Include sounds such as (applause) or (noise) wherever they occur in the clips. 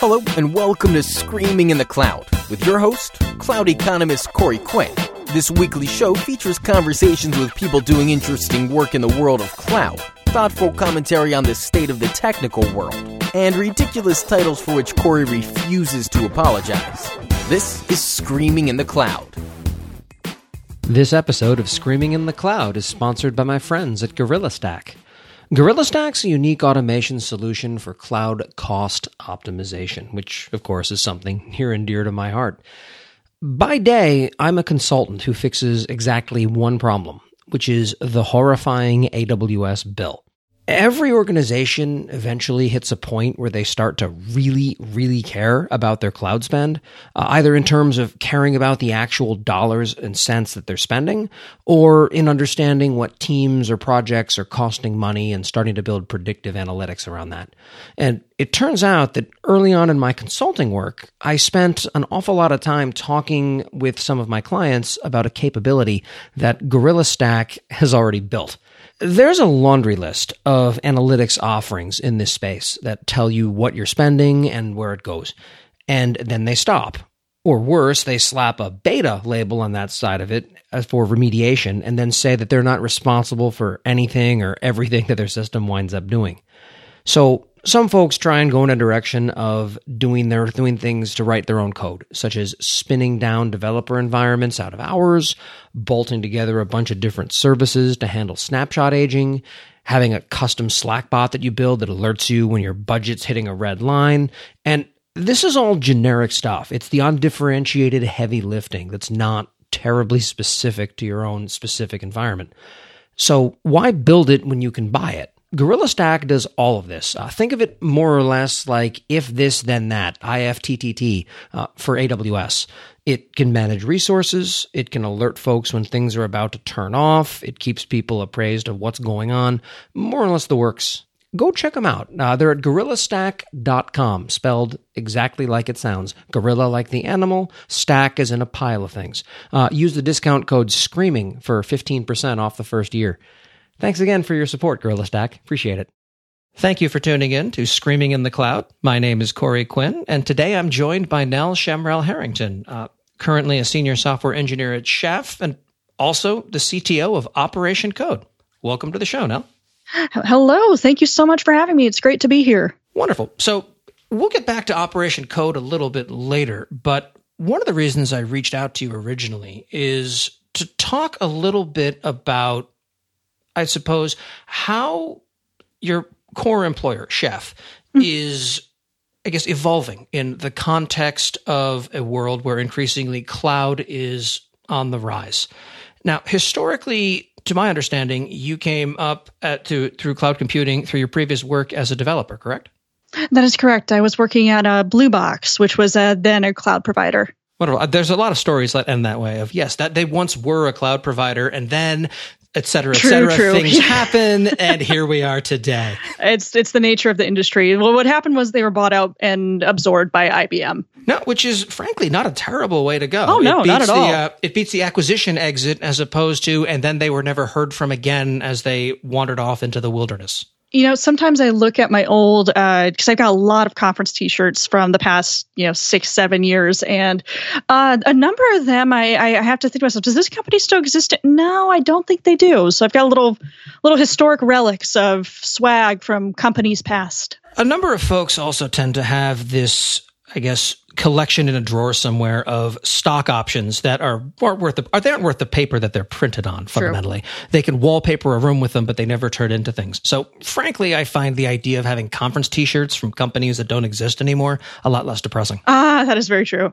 Hello, and welcome to Screaming in the Cloud with your host, cloud economist Corey Quinn. This weekly show features conversations with people doing interesting work in the world of cloud, thoughtful commentary on the state of the technical world, and ridiculous titles for which Corey refuses to apologize. This is Screaming in the Cloud. This episode of Screaming in the Cloud is sponsored by my friends at Gorilla Stack. Gorilla Stack's a unique automation solution for cloud cost optimization, which, of course, is something near and dear to my heart. By day, I'm a consultant who fixes exactly one problem, which is the horrifying AWS bill every organization eventually hits a point where they start to really, really care about their cloud spend, uh, either in terms of caring about the actual dollars and cents that they're spending, or in understanding what teams or projects are costing money and starting to build predictive analytics around that. And it turns out that early on in my consulting work, I spent an awful lot of time talking with some of my clients about a capability that Gorilla Stack has already built. There's a laundry list of analytics offerings in this space that tell you what you're spending and where it goes. And then they stop. Or worse, they slap a beta label on that side of it uh, for remediation and then say that they're not responsible for anything or everything (laughs) that their system winds up doing. So some folks try and go in a direction of doing their doing things to write their own code, such as spinning down developer environments out of hours, bolting together a bunch of different services to handle snapshot aging, having a custom Slack bot that you build that alerts you when your budget's hitting a red line, and this is all generic stuff. It's the undifferentiated heavy lifting that's not terribly specific to your own specific environment. So why build it when you can buy it? Gorilla Stack does all of this. Uh, think of it more or less like if this, then that, IFTTT uh, for AWS. It can manage resources. It can alert folks when things are about to turn off. It keeps people appraised of what's going on. More or less the works. Go check them out. Uh, they're at gorillastack.com, spelled exactly like it sounds. Gorilla like the animal, stack is in a pile of things. Uh, use the discount code SCREAMING for 15% off the first year. Thanks again for your support, Gorilla Stack. Appreciate it. Thank you for tuning in to Screaming in the Cloud. My name is Corey Quinn, and today I'm joined by Nell Shamrell Harrington, uh, currently a senior software engineer at Chef and also the CTO of Operation Code. Welcome to the show, Nell. Hello. Thank you so much for having me. It's great to be here. Wonderful. So, we'll get back to Operation Code a little bit later, but one of the reasons I reached out to you originally is to talk a little bit about I suppose, how your core employer, Chef, mm-hmm. is, I guess, evolving in the context of a world where increasingly cloud is on the rise. Now, historically, to my understanding, you came up at, to, through cloud computing through your previous work as a developer, correct? That is correct. I was working at uh, a Blue Box, which was a, then a cloud provider. Wonderful. Uh, there's a lot of stories that end that way of yes, that they once were a cloud provider and then et cetera, et cetera. True. Things (laughs) happen, and here we are today. It's it's the nature of the industry. Well, what happened was they were bought out and absorbed by IBM. No, which is frankly not a terrible way to go. Oh no, not at the, all. Uh, it beats the acquisition exit as opposed to, and then they were never heard from again as they wandered off into the wilderness you know, sometimes I look at my old because uh, I've got a lot of conference T-shirts from the past, you know, six, seven years, and uh, a number of them, I, I have to think to myself, does this company still exist? No, I don't think they do. So I've got a little, little historic relics of swag from companies past. A number of folks also tend to have this, I guess, collection in a drawer somewhere of stock options that are aren't worth the are they aren't worth the paper that they're printed on fundamentally. They can wallpaper a room with them, but they never turn into things. So frankly, I find the idea of having conference T-shirts from companies that don't exist anymore a lot less depressing. Ah, that is very true.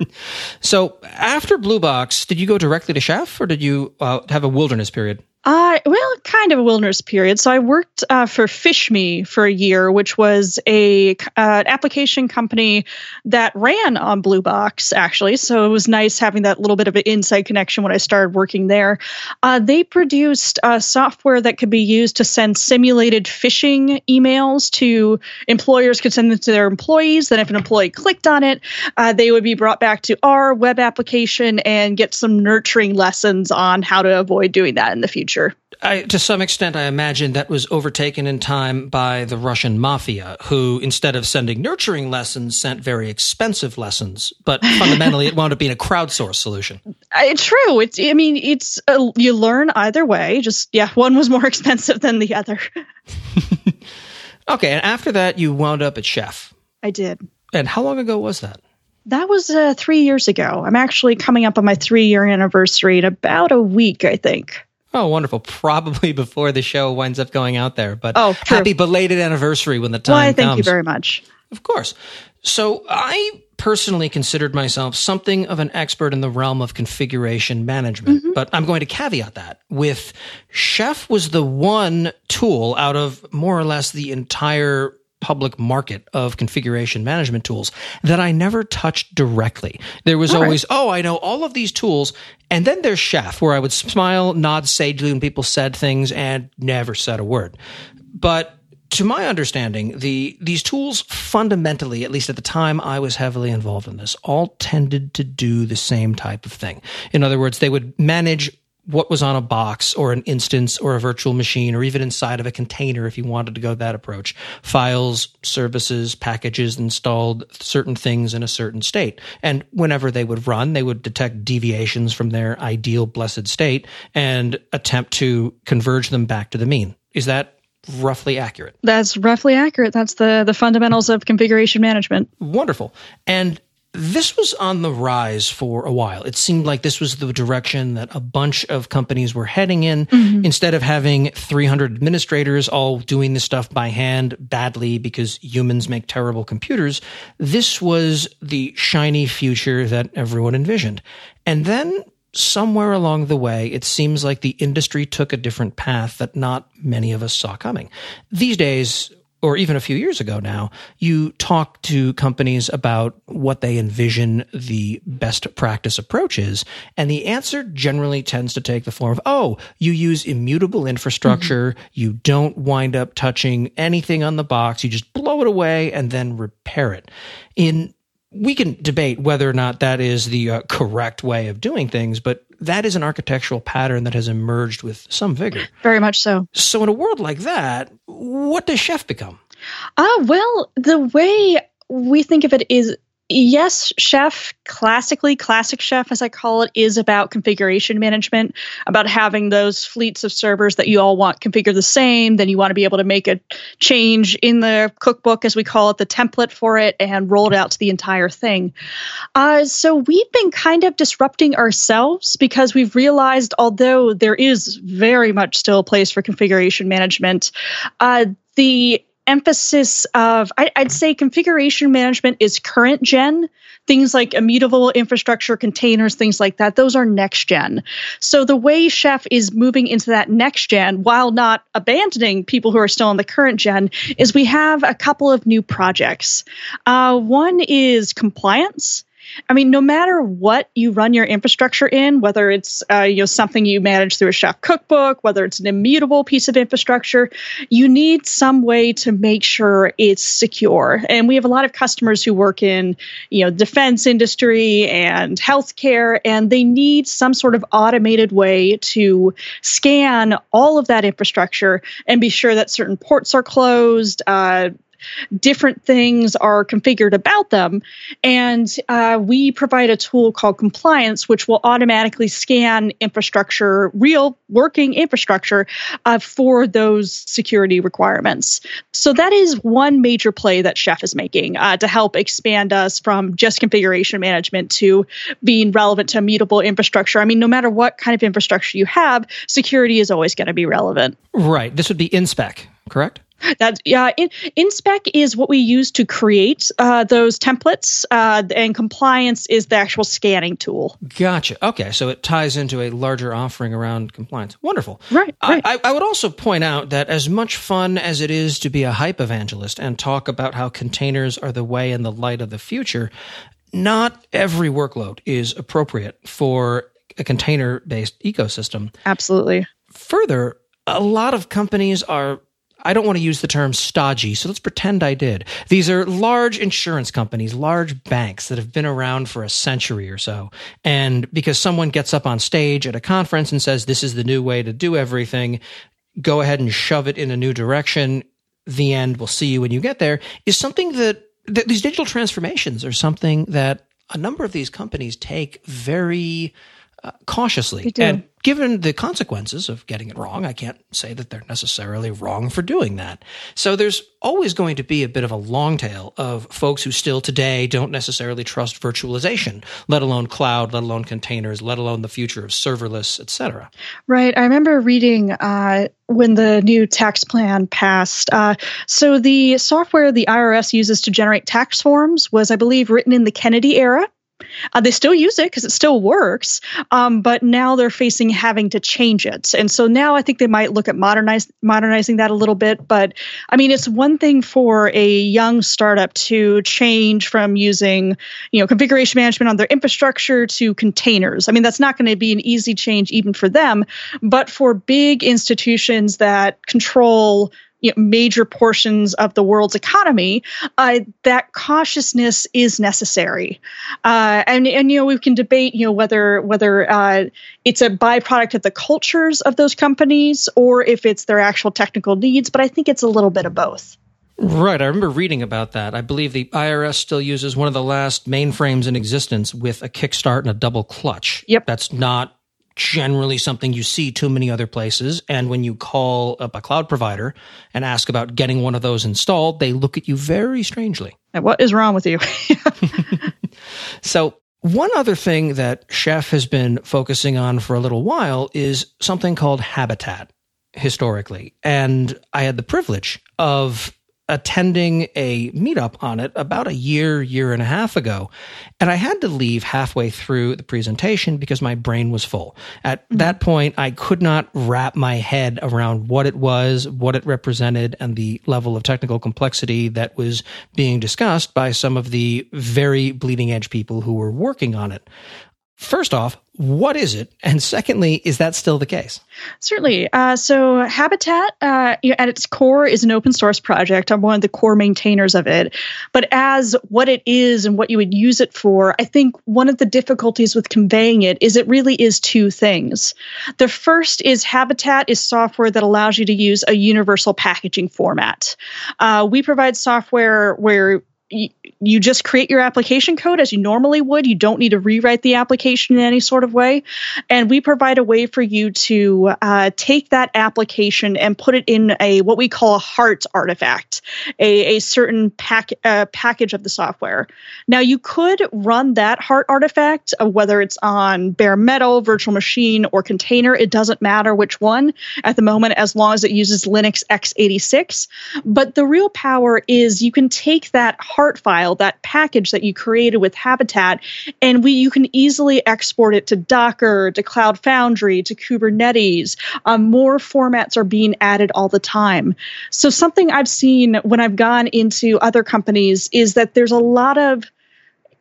(laughs) so after Blue Box, did you go directly to Chef, or did you uh, have a wilderness period? Uh, well, kind of a wilderness period. So I worked uh, for PhishMe for a year, which was a uh, application company that ran on Blue Box, actually. So it was nice having that little bit of an inside connection when I started working there. Uh, they produced uh, software that could be used to send simulated phishing emails to employers could send them to their employees. Then if an employee clicked on it, uh, they would be brought back to our web application and get some nurturing lessons on how to avoid doing that in the future. I, to some extent, I imagine that was overtaken in time by the Russian mafia, who instead of sending nurturing lessons, sent very expensive lessons. But (laughs) fundamentally, it wound up being a crowdsourced solution. It's true. It's. I mean, it's. Uh, you learn either way. Just yeah, one was more (laughs) expensive than the other. (laughs) okay, and after that, you wound up at Chef. I did. And how long ago was that? That was uh, three years ago. I'm actually coming up on my three year anniversary in about a week, I think. Oh, wonderful. Probably (laughs) before the show winds up going out there. But oh, happy belated anniversary when the time Why, thank comes. you very much. Of course. So I personally considered myself something of an expert in the realm of configuration management, mm-hmm. but I'm going to caveat that with Chef was the one tool out of more or less the entire public market of configuration management tools that I never touched directly. There was all always, right. oh, I know all of these tools. And then there's Chef, where I would smile, nod sagely when people said things and never said a word. But to my understanding, the these tools fundamentally, at least at the time I was heavily involved in this, all tended to do the same type of thing. In other words, they would manage what was on a box or an instance or a virtual machine or even inside of a container if you wanted to go that approach. Files, services, packages installed certain things in a certain state. And whenever they would run, they would detect deviations from their ideal blessed state and attempt to converge them back to the mean. Is that roughly accurate? That's roughly accurate. That's the the fundamentals of configuration management. Wonderful. And this was on the rise for a while. It seemed like this was the direction that a bunch of companies were heading in. Mm-hmm. Instead of having 300 administrators all doing this stuff by hand badly because humans make terrible computers, this was the shiny future that everyone envisioned. And then somewhere along the way, it seems like the industry took a different path that not many of us saw coming. These days, or even a few years ago now, you talk to companies about what they envision the best practice approach is. And the answer generally tends to take the form of, oh, you use immutable infrastructure. Mm-hmm. You don't wind up touching anything on the box. You just blow it away and then repair it. In we can debate whether or not that is the uh, correct way of doing things, but that is an architectural pattern that has emerged with some vigor. Very much so. So, in a world like that, what does Chef become? Ah, uh, well, the way we think of it is yes, chef, classically, classic chef, as I call it, is about configuration management, about having those fleets of servers that you all want configured the same. Then you want to be able to make a change in the cookbook, as we call it, the template for it, and roll it out to the entire thing. Uh, so we've been kind of disrupting ourselves because we've realized, although there is very much still a place for configuration management, uh, the emphasis of I, would say configuration management is current gen. Things like immutable infrastructure containers things like that those are next gen. So the way chef is moving into that next gen while not abandoning people who are still in the current gen is we have a couple of new projects. Uh, one is compliance I mean, no matter what you run your infrastructure in, whether it's uh, you know something you manage through a chef cookbook, whether it's an immutable piece of infrastructure, you need some way to make sure it's secure. And we have a lot of customers who work in you know defense industry and healthcare, and they need some sort of automated way to scan all of that infrastructure and be sure that certain ports are closed. Uh, different things are configured about them. And uh, we provide a tool called Compliance, which will automatically scan infrastructure, real working infrastructure, uh, for those security requirements. So that is one major play that Chef is making uh, to help expand us from just configuration management to being relevant to immutable infrastructure. I mean, no matter what kind of infrastructure you have, security is always going to be relevant. Right. This would be InSpec, correct? That yeah, in, InSpec is what we use to create uh, those templates, uh, and compliance is the actual scanning tool. Gotcha. Okay, so it ties into a larger offering around compliance. Wonderful. Right. right. I, I would also point out that as much fun as it is to be a hype evangelist and talk about how containers are the way and the light of the future, not every workload is appropriate for a container based ecosystem. Absolutely. Further, a lot of companies are I don't want to use the term stodgy, so let's pretend I did. These are large insurance companies, large banks that have been around for a century or so. And because someone gets up on stage at a conference and says, this is the new way to do everything, go ahead and shove it in a new direction. The end, we'll see you when you get there, is something that, that these digital transformations are something that a number of these companies take very uh, cautiously. And given the consequences of getting it wrong, I can't say that they're necessarily wrong for doing that. So there's always going to be a bit of a long tail of folks who still today don't necessarily trust virtualization, let alone cloud, let alone containers, let alone the future of serverless, etc. Right. I remember reading uh, when the new tax plan passed. Uh, so the software the IRS uses to generate tax forms was, I believe, written in the Kennedy era. Uh, they still use it because it still works, um, but now they're facing having to change it. And so now I think they might look at modernize, modernizing that a little bit. But I mean, it's one thing for a young startup to change from using, you know, configuration management on their infrastructure to containers. I mean, that's not going to be an easy change even for them. But for big institutions that control you know, major portions of the world's economy, uh, that cautiousness is necessary. Uh, and and you know we can debate you know whether whether uh, it's a byproduct of the cultures of those companies or if it's their actual technical needs. But I think it's a little bit of both. Right. I remember reading about that. I believe the IRS still uses one of the last mainframes in existence with a kickstart and a double clutch. Yep. That's not generally something you see too many other places. And when you call up a cloud provider and ask about getting one of those installed, they look at you very strangely. And what is wrong with you? (laughs) so, one other thing that Chef has been focusing on for a little while is something called habitat historically. And I had the privilege of attending a meetup on it about a year, year and a half ago. And I had to leave halfway through the presentation because my brain was full. At mm-hmm. that point, I could not wrap my head around what it was, what it represented, and the level of technical complexity that was being discussed by some of the very bleeding edge people who were working on it. First off, what is it? And secondly, is that still the case? Certainly. Uh, so, Habitat uh, at its core is an open source project. I'm one of the core maintainers of it. But as what it is and what you would use it for, I think one of the difficulties with conveying it is it really is two things. The first is Habitat is software that allows you to use a universal packaging format. Uh, we provide software where you just create your application code as you normally would. You don't need to rewrite the application in any sort of way. And we provide a way for you to uh, take that application and put it in a what we call a hart artifact, a, a certain pack, uh, package of the software. Now, you could run that hart artifact, uh, whether it's on bare metal, virtual machine, or container. It doesn't matter which one at the moment, as long as it uses Linux x86. But the real power is you can take that hart file, that package that you created with Habitat, and we you can easily export it to Docker, to Cloud Foundry, to Kubernetes. Um, more formats are being added all the time. So something I've seen when I've gone into other companies is that there's a lot of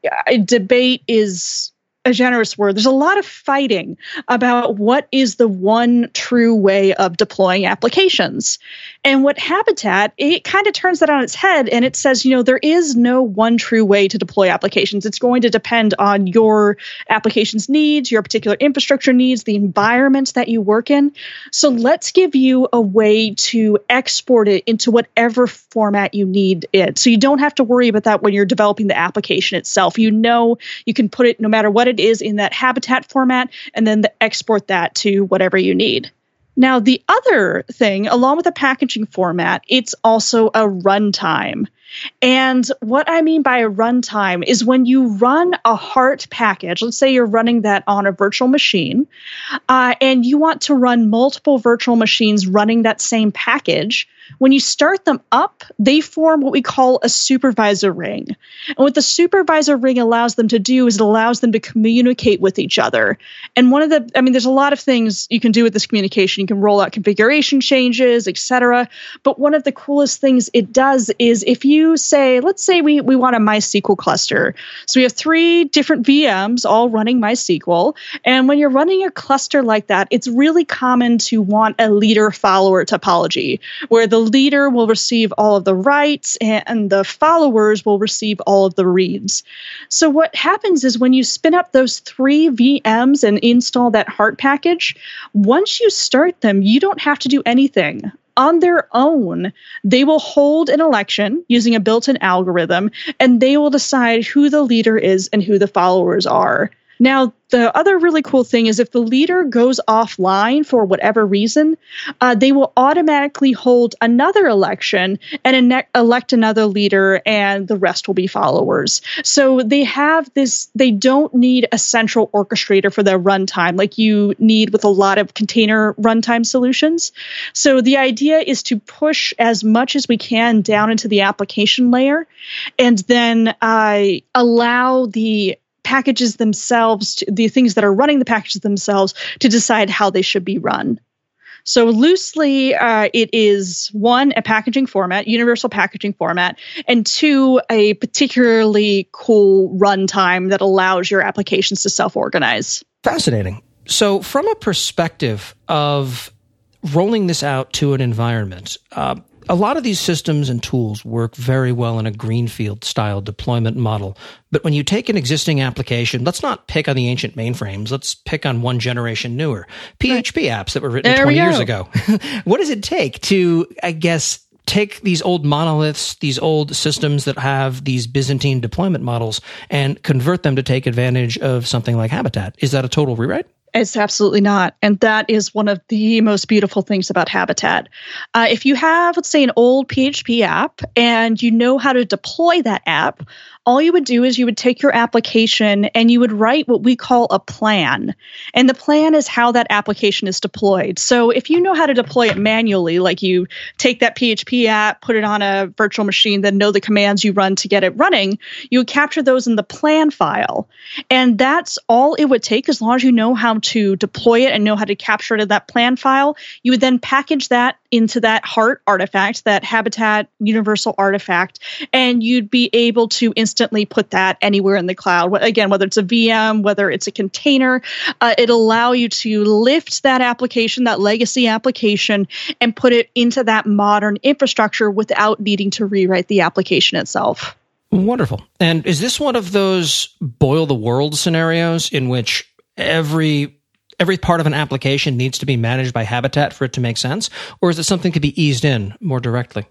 uh, debate is a generous word. There's a lot of fighting about what is the one true way of deploying applications. And what Habitat, it kind of turns that on its head and it says, you know, there is no one true way to deploy applications. It's going to depend on your application's needs, your particular infrastructure needs, the environment that you work in. So let's give you a way to export it into whatever format you need it. So you don't have to worry about that when you're developing the application itself. You know, you can put it no matter what it is in that habitat format and then the export that to whatever you need. Now, the other thing, along with the packaging format, it's also a runtime. And what I mean by a runtime is when you run a hart package, let's say you're running that on a virtual machine, uh, and you want to run multiple virtual machines running that same package, when you start them up, they form what we call a supervisor ring. And what the supervisor ring allows them to do is it allows them to communicate with each other. And one of the, I mean, there's a lot of things you can do with this communication. You can roll out configuration changes, etc. But one of the coolest things it does is if you say, let's say we, we want a MySQL cluster. So we have three different VMs all running MySQL. And when you're running a cluster like that, it's really common to want a leader follower topology where the the leader will receive all of the writes and the followers will receive all of the reads. So what happens is when you spin up those three VMs and install that hart package, once you start them, you don't have to do anything on their own, they will hold an election using a built in algorithm and they will decide who the leader is and who the followers are. Now, the other really cool thing is if the leader goes offline for whatever reason, uh, they will automatically hold another election and elect another leader, and the rest will be followers. So they have this, they don't need a central orchestrator for their runtime like you need with a lot of container runtime solutions. So the idea is to push as much as we can down into the application layer and then uh, allow the packages themselves, the things that are running the packages themselves, to decide how they should be run. So loosely, uh, it is one, a packaging format, universal packaging format, and two, a particularly cool runtime that allows your applications to self organize. Fascinating. So, from a perspective of rolling this out to an environment, uh, a lot of these systems and tools work very well in a greenfield style deployment model. But when you take an existing application, let's not pick on the ancient mainframes. Let's pick on one generation newer PHP apps that were written there 20 years ago. (laughs) what does it take to, I guess, take these old monoliths, these old systems that have these Byzantine deployment models and convert them to take advantage of something like Habitat? Is that a total rewrite? It's absolutely not. And that is one of the most beautiful things about Habitat. Uh, if you have, let's say, an old PHP app and you know how to deploy that app, all you would do is you would take your application and you would write what we call a plan. And the plan is how that application is deployed. So if you know how to deploy it manually, like you take that PHP app, put it on a virtual machine, then know the commands you run to get it running, you would capture those in the plan file. And that's all it would take as long as you know how to deploy it and know how to capture it in that plan file. You would then package that into that hart artifact, that habitat universal artifact, and you'd be able to instantly put that anywhere in the cloud. Again, whether it's a VM, whether it's a container, uh, it'll allow you to lift that application, that legacy application, and put it into that modern infrastructure without needing to rewrite the application itself. Wonderful. And is this one of those boil the world scenarios in which every every part of an application needs to be managed by Habitat for it to make sense? Or is it something to be eased in more directly?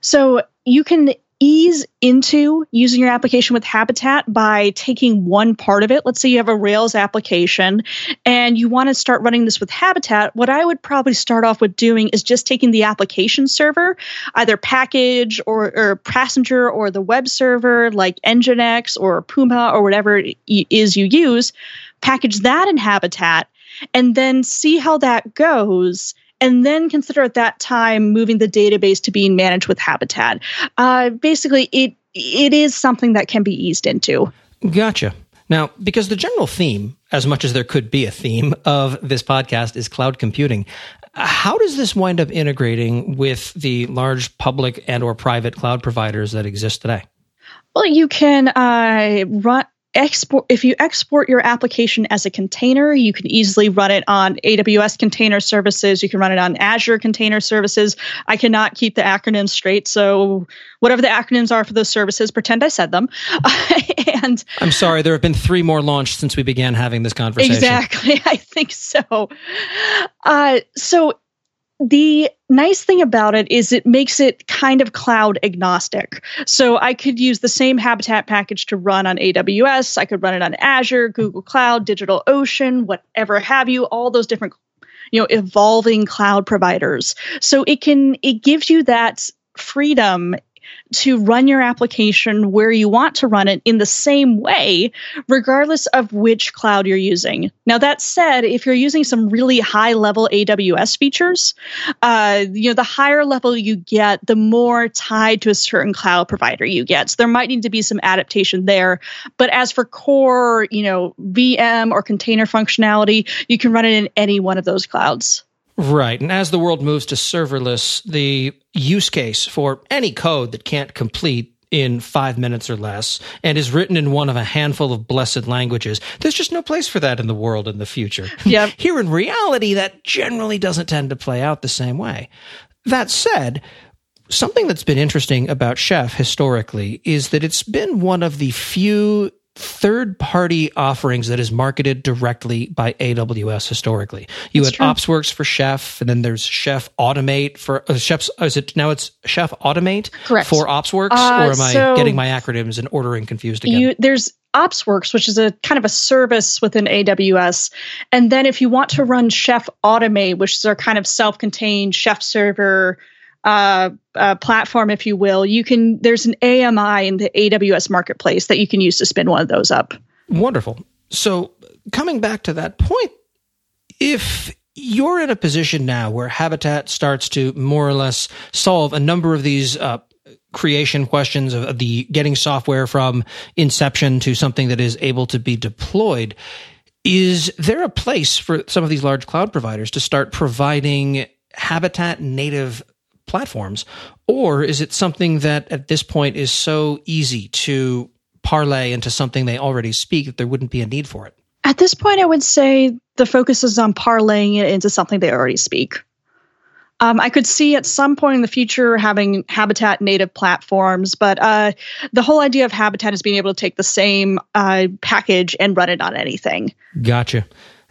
So you can ease into using your application with Habitat by taking one part of it. Let's say you have a Rails application and you want to start running this with Habitat. What I would probably start off with doing is just taking the application server, either package or, or passenger or the web server like Nginx or Puma or whatever it is you use, package that in Habitat and then see how that goes and then consider at that time moving the database to being managed with Habitat. Uh, basically, it it is something that can be eased into. Gotcha. Now, because the general theme, as much as there could be a theme (laughs) of this podcast, is cloud computing, how does this wind up integrating with the large public and or private cloud providers that exist today? Well, you can uh, run export if you export your application as a container you can easily run it on aws container services. You can run it on azure container services. I cannot keep the acronyms straight so whatever the acronyms are for those services pretend i said them. (laughs) And i'm sorry there have been three more launched since we began having this conversation. Exactly. (laughs) I think so. Uh, so the nice thing about it is it makes it kind of cloud agnostic. So I could use the same Habitat package to run on AWS, I could run it on Azure, Google Cloud, DigitalOcean, whatever have you, all those different you know evolving cloud providers. So it can it gives you that freedom to run your application where you want to run it in the same way, regardless of which cloud you're using. Now, that said, if you're using some really high level AWS features, uh, you know, the higher level you get, the more tied to a certain cloud provider you get. So there might need to be some adaptation there. But as for core, you know, VM or container functionality, you can run it in any one of those clouds. Right. And as the world moves to serverless, the use case for any code that can't complete in five minutes or less and is written in one of a handful of blessed languages. There's just no place for that in the world in the future. (laughs) Yeah. Here in reality, that generally doesn't tend to play out the same way. That said, something that's been interesting about Chef historically is that it's been one of the few third party offerings that is marketed directly by AWS historically. You That's had true. OpsWorks for Chef, and then there's Chef Automate for uh, Chef's. Uh, is it now? It's Chef Automate Correct. for OpsWorks, uh, or am so I getting my acronyms and ordering confused again? You, there's OpsWorks, which is a kind of a service within AWS. And then if you want to run Chef Automate, which is our kind of self-contained Chef server uh, uh, platform, if you will, you can. There's an AMI in the AWS marketplace that you can use to spin one of those up. Wonderful. So coming back to that point, if you're in a position now where Habitat starts to more or less solve a number of these uh, creation questions of the getting software from inception to something that is able to be deployed. Is there a place for some of these large cloud providers to start providing habitat native platforms? Or is it something that at this point is so easy to parlay into something they already speak that there wouldn't be a need for it? At this point, I would say the focus is on parlaying it into something they already speak. Um, I could see at some point in the future having Habitat native platforms, but uh, the whole idea of Habitat is being able to take the same uh, package and run it on anything. Gotcha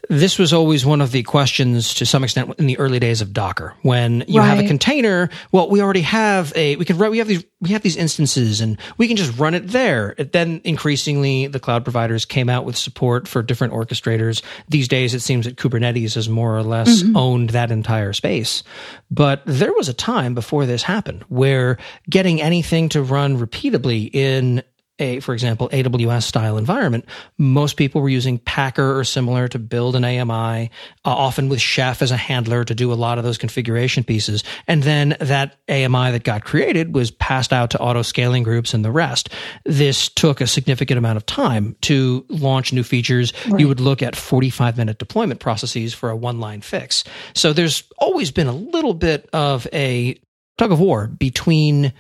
this was always one of the questions to some extent in the early days of Docker. When you right. have a container, well, we already have a, we can, run, we have these, we have these instances and we can just run it there. Then increasingly the cloud providers came out with support for different orchestrators. These days it seems that Kubernetes has more or less mm-hmm. owned that entire space. But there was a time before this happened where getting anything to run repeatably in a, for example, AWS style environment, most people were using Packer or similar to build an AMI, uh, often with Chef as a handler to do a lot of those configuration pieces. And then that AMI that got created was passed out to auto scaling groups and the rest. This took a significant amount of time to launch new features. Right. You would look at 45 minute deployment processes for a one line fix. So there's always been a little bit of a tug of war between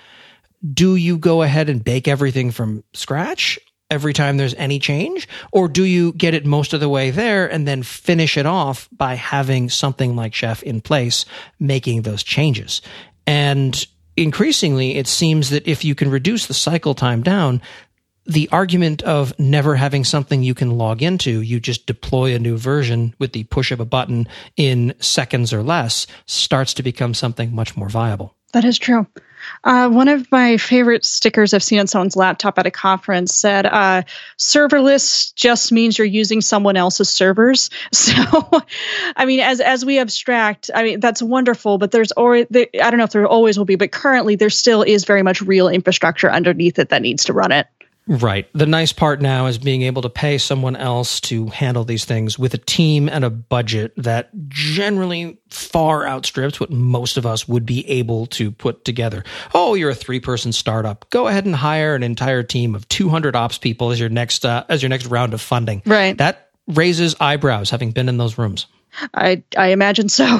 do you go ahead and bake everything from scratch every time there's any change? Or do you get it most of the way there and then finish it off by having something like Chef in place making those changes? And increasingly, it seems that if you can reduce the cycle time down, the argument of never having something you can log into, you just deploy a new version with the push of a button in seconds or less, starts to become something much more viable. That is true. Uh, one of my favorite stickers I've seen on someone's laptop at a conference said, uh, "Serverless just means you're using someone else's servers." (laughs) So, I mean, as as we abstract, I mean that's wonderful, but there's always I don't know if there always will be, but currently there still is very much real infrastructure underneath it that needs to run it. Right. The nice part now is being able to pay someone else to handle these things with a team and a budget that generally far outstrips what most of us would be able to put together. Oh, you're a three person startup. Go ahead and hire an entire team of 200 ops people as your next uh, as your next round of funding. Right. That raises eyebrows having been in those rooms. I I imagine so.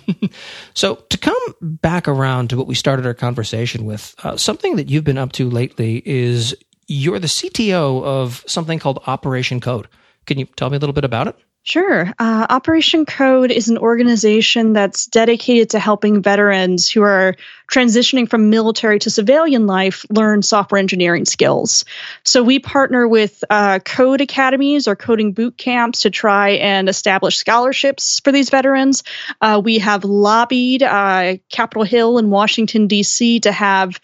(laughs) so to come back around to what we started our conversation with, uh, something that you've been up to lately is you're the CTO of something called Operation Code. Can you tell me a little bit about it? Sure. Uh, Operation Code is an organization that's dedicated to helping veterans who are transitioning from military to civilian life learn software engineering skills. So we partner with uh, code academies or coding boot camps to try and establish scholarships for these veterans. Uh, we have lobbied uh, Capitol Hill in Washington, D.C. to have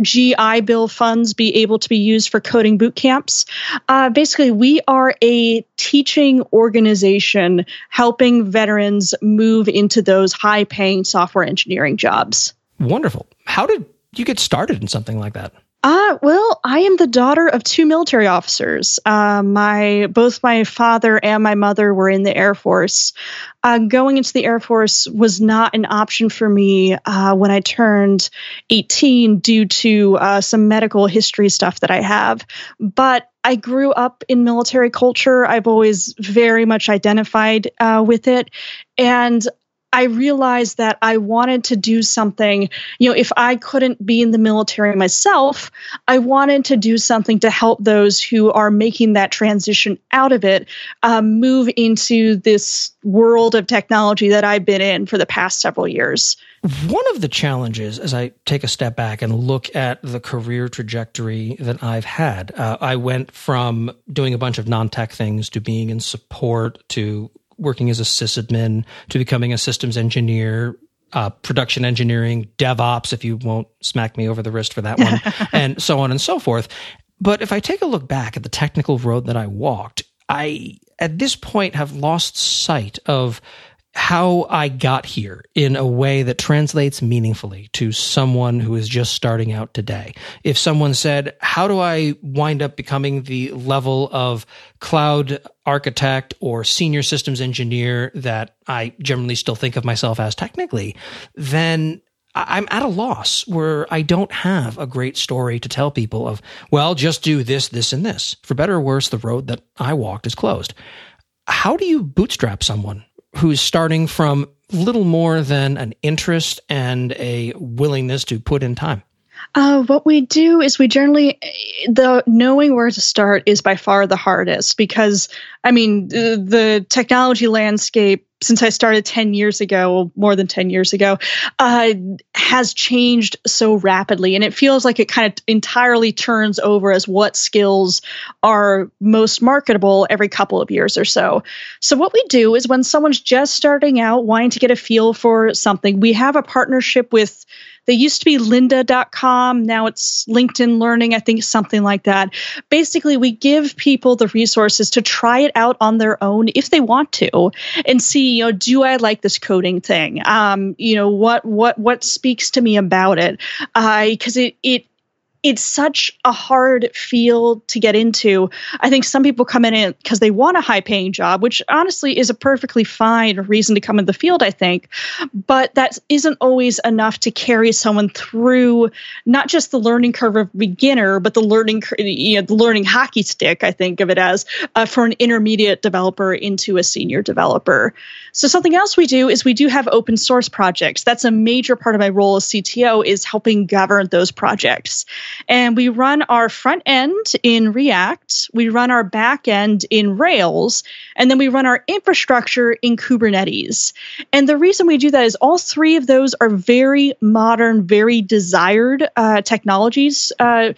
GI Bill funds be able to be used for coding boot camps. Uh, basically, we are a teaching organization helping veterans move into those high paying software engineering jobs. Wonderful. How did you get started in something like that? Uh, well, I am the daughter of two military officers. Uh, my both my father and my mother were in the Air Force. Uh, going into the Air Force was not an option for me uh, when I turned 18 due to uh, some medical history stuff that I have. But I grew up in military culture. I've always very much identified uh, with it. And I realized that I wanted to do something. You know, if I couldn't be in the military myself, I wanted to do something to help those who are making that transition out of it um, move into this world of technology that I've been in for the past several years. One of the challenges, as I take a step back and look at the career trajectory that I've had, uh, I went from doing a bunch of non tech things to being in support to working as a sysadmin to becoming a systems engineer, uh, production engineering, DevOps, if you won't smack me over the wrist for that one, (laughs) and so on and so forth. But if I take a look back at the technical road that I walked, I at this point have lost sight of how I got here in a way that translates meaningfully to someone who is just starting out today. If someone said, How do I wind up becoming the level of cloud architect or senior systems engineer that I generally still think of myself as technically, then I'm at a loss where I don't have a great story to tell people of, well, just do this, this, and this. For better or worse, the road that I walked is closed. How do you bootstrap someone who's starting from little more than an interest and a willingness to put in time? Uh, what we do is we generally the knowing where to start is by far the hardest because I mean the, the technology landscape since I started 10 years ago, more than 10 years ago, uh, has changed so rapidly. And it feels like it kind of entirely turns over as what skills are most marketable every couple of years or so. So, what we do is when someone's just starting out, wanting to get a feel for something, we have a partnership with they used to be lynda.com. Now it's LinkedIn Learning, I think something like that. Basically, we give people the resources to try it out on their own if they want to and see, you know, do I like this coding thing? Um, you know, what what what speaks to me about it? Because uh, it it it's such a hard field to get into. I think some people come in because they want a high paying job, which honestly is a perfectly fine reason to come in the field, I think. But that isn't always enough to carry someone through not just the learning curve of beginner, but the learning, you know, the learning hockey stick, I think of it as, uh, for an intermediate developer into a senior developer. So something else we do is we do have open source projects. That's a major part of my role as CTO is helping govern those projects. And we run our front end in React, we run our back end in Rails, and then we run our infrastructure in Kubernetes. And the reason we do that is all three of those are very modern, very desired uh, technologies uh,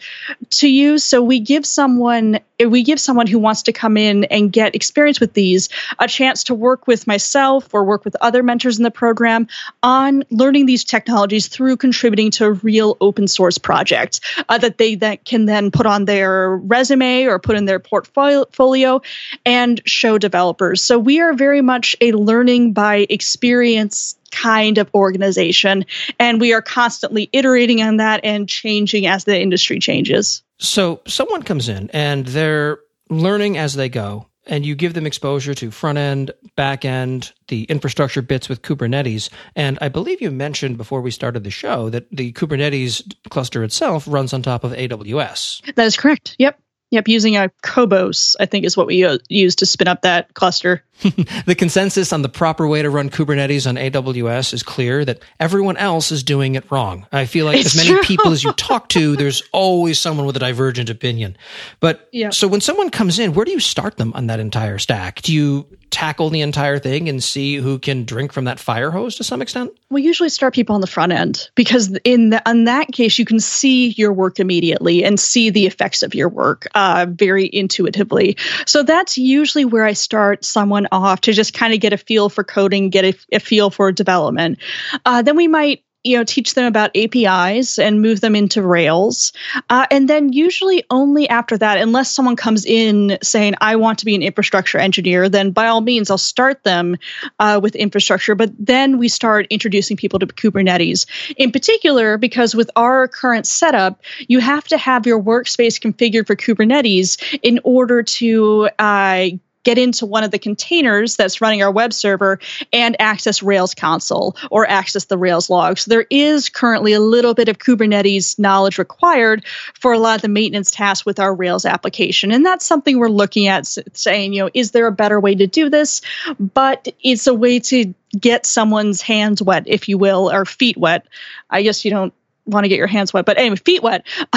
to use. So we give someone we give someone who wants to come in and get experience with these a chance to work with myself or work with other mentors in the program on learning these technologies through contributing to a real open source project uh, that they that can then put on their resume or put in their portfolio and show developers. So we are very much a learning by experience kind of organization and we are constantly iterating on that and changing as the industry changes. So someone comes in and they're learning as they go and you give them exposure to front end, back end, the infrastructure bits with Kubernetes. And I believe you mentioned before we started the show that the Kubernetes cluster itself runs on top of AWS. That is correct. Yep. Yep, using a kops, I think, is what we uh, use to spin up that cluster. (laughs) the consensus on the proper way to run Kubernetes on AWS is clear that everyone else is doing it wrong. I feel like it's as many true. people as you (laughs) talk to, there's always someone with a divergent opinion. But yeah. so when someone comes in, where do you start them on that entire stack? Do you tackle the entire thing and see who can drink from that fire hose to some extent? We usually start people on the front end because in the, in that case you can see your work immediately and see the effects of your work uh, very intuitively. So that's usually where I start someone off to just kind of get a feel for coding, get a, a feel for development. Uh, then we might you know teach them about apis and move them into rails. Uh, and then usually only after that unless someone comes in saying i want to be an infrastructure engineer then by all means i'll start them uh, with infrastructure. But then we start introducing people to kubernetes. In particular because with our current setup you have to have your workspace configured for kubernetes in order to uh, get into one of the containers that's running our web server and access Rails console or access the Rails logs. So there is currently a little bit of Kubernetes knowledge required for a lot of the maintenance tasks with our Rails application. And that's something we're looking at saying, you know, is there a better way to do this? But it's a way to get someone's hands wet, if you will, or feet wet. I guess you don't want to get your hands wet, but anyway, feet wet (laughs)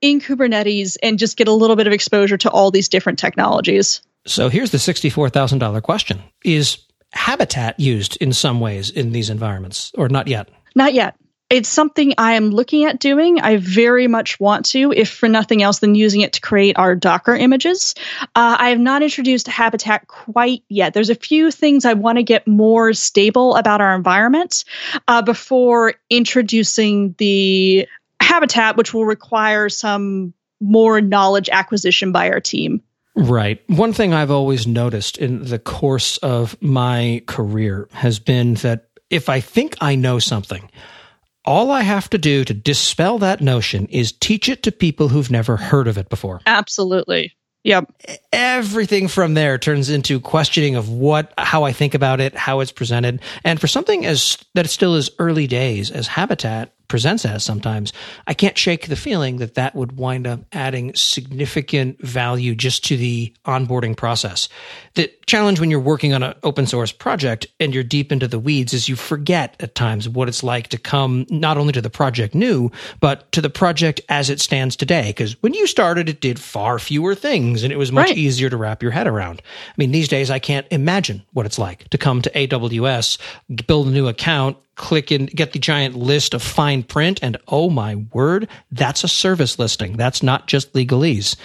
in Kubernetes and just get a little bit of exposure to all these different technologies. So here's the $64,000 question is Habitat used in some ways in these environments, or not yet? Not yet. It's something I am looking at doing. I very much want to, if for nothing else than using it to create our Docker images. Uh, I have not introduced Habitat quite yet. There's a few things I want to get more stable about our environment uh, before introducing the Habitat, which will require some more knowledge acquisition by our team. Right. One thing I've always noticed in the course of my career has been that if I think I know something, all I have to do to dispel that notion is teach it to people who've never heard of it before. Absolutely. Yep. Everything from there turns into questioning of what, how I think about it, how it's presented. And for something as that still is early days as Habitat, presents as sometimes, I can't shake the feeling that that would wind up adding significant value just to the onboarding process. The challenge when you're working on an open source project and you're deep into the weeds is you forget at times what it's like to come not only to the project new, but to the project as it stands today. Because when you started, it did far fewer things and it was much right. easier to wrap your head around. I mean, these days I can't imagine what it's like to come to AWS, build a new account, click and get the giant list of fine print and oh my word that's a service listing that's not just legalese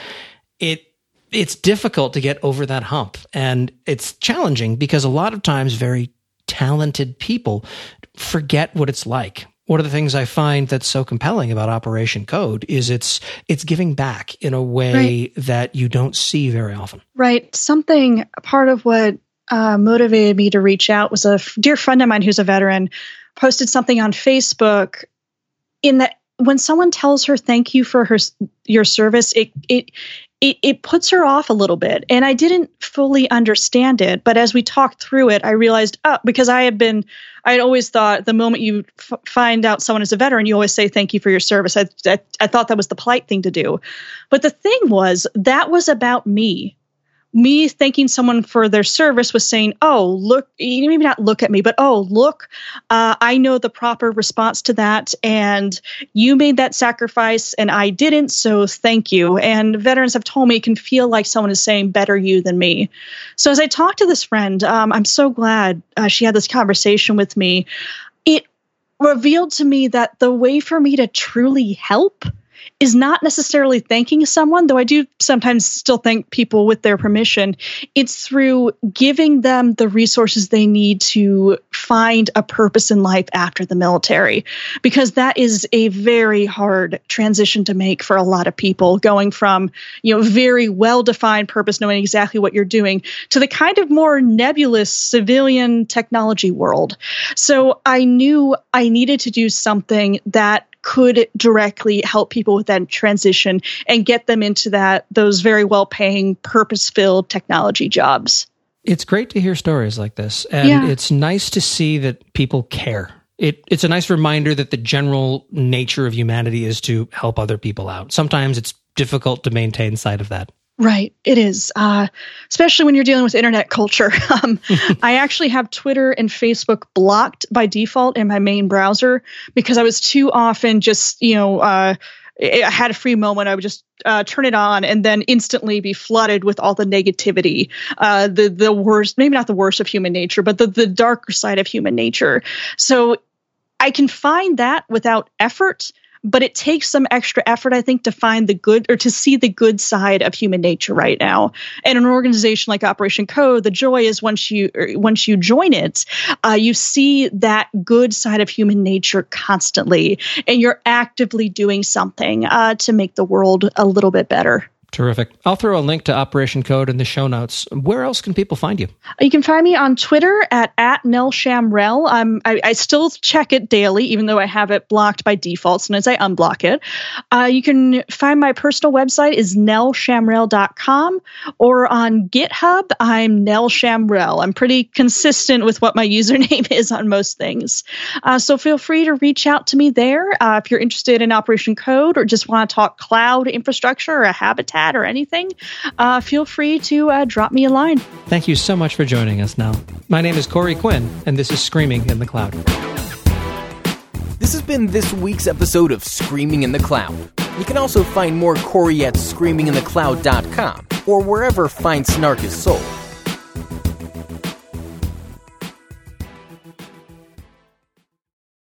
it it's difficult to get over that hump and it's challenging because a lot of times very talented people forget what it's like one of the things I find that's so compelling about Operation Code is it's it's giving back in a way right. that you don't see very often. Right. Something part of what uh, motivated me to reach out was a f- dear friend of mine who's a veteran posted something on Facebook in that when someone tells her thank you for her your service, it it it, it puts her off a little bit. And I didn't fully understand it, but as we talked through it, I realized, oh, because I had been, I had always thought the moment you f- find out someone is a veteran, you always say thank you for your service. I, I, I thought that was the polite thing to do. But the thing was, that was about me me thanking someone for their service was saying, "Oh, look, maybe not look at me, but oh, look, uh, I know the proper response to that, and you made that sacrifice, and I didn't, so thank you." And veterans have told me it can feel like someone is saying, "Better you than me." So as I talked to this friend, um, I'm so glad uh, she had this conversation with me. It revealed to me that the way for me to truly help is not necessarily thanking someone, though I do sometimes still thank people with their permission. It's through giving them the resources they need to find a purpose in life after the military, because that is a very hard transition to make for a lot of people, going from, you know, very well defined purpose, knowing exactly what you're doing, to the kind of more nebulous civilian technology world. So I knew I needed to do something that could directly help people with that transition and get them into that those very well paying purpose filled technology jobs. It's great to hear stories like this and yeah. it's nice to see that people care. It, it's a nice reminder that the general nature of humanity is to help other people out. Sometimes it's difficult to maintain sight of that. Right, it is, uh, especially when you're dealing with internet culture. (laughs) Um, (laughs) I actually have Twitter and Facebook blocked by default in my main browser because I was too often just, you know, uh, I had a free moment. I would just uh, turn it on and then instantly be flooded with all the negativity, uh, the the worst, maybe not the worst of human nature, but the the darker side of human nature. So I can find that without effort but it takes some extra effort, I think, to find the good or to see the good side of human nature right now. And an organization like Operation Code, the joy is once you er, once you join it, uh, you see that good side of human nature constantly, and you're actively doing something uh, to make the world a little bit better. Terrific. I'll throw a link to Operation Code in the show notes. Where else can people find you? You can find me on Twitter at, at NellShamrell. Um, I, I still check it daily, even though I have it blocked by default. Sometimes I unblock it. Uh, you can find my personal website is nellshamrell.com or on GitHub, I'm Nell Shamrell. I'm pretty consistent with what my (laughs) username is on most things. Uh, so feel free to reach out to me there uh, if you're interested in Operation Code or just want to talk cloud infrastructure or a habitat chat or anything, uh, feel free to uh, drop me a line. Thank you so much for joining us now. My name is Corey Quinn, and this is Screaming in the Cloud. This has been this week's episode of Screaming in the Cloud. You can also find more Corey at screaminginthecloud.com or wherever fine snark is sold.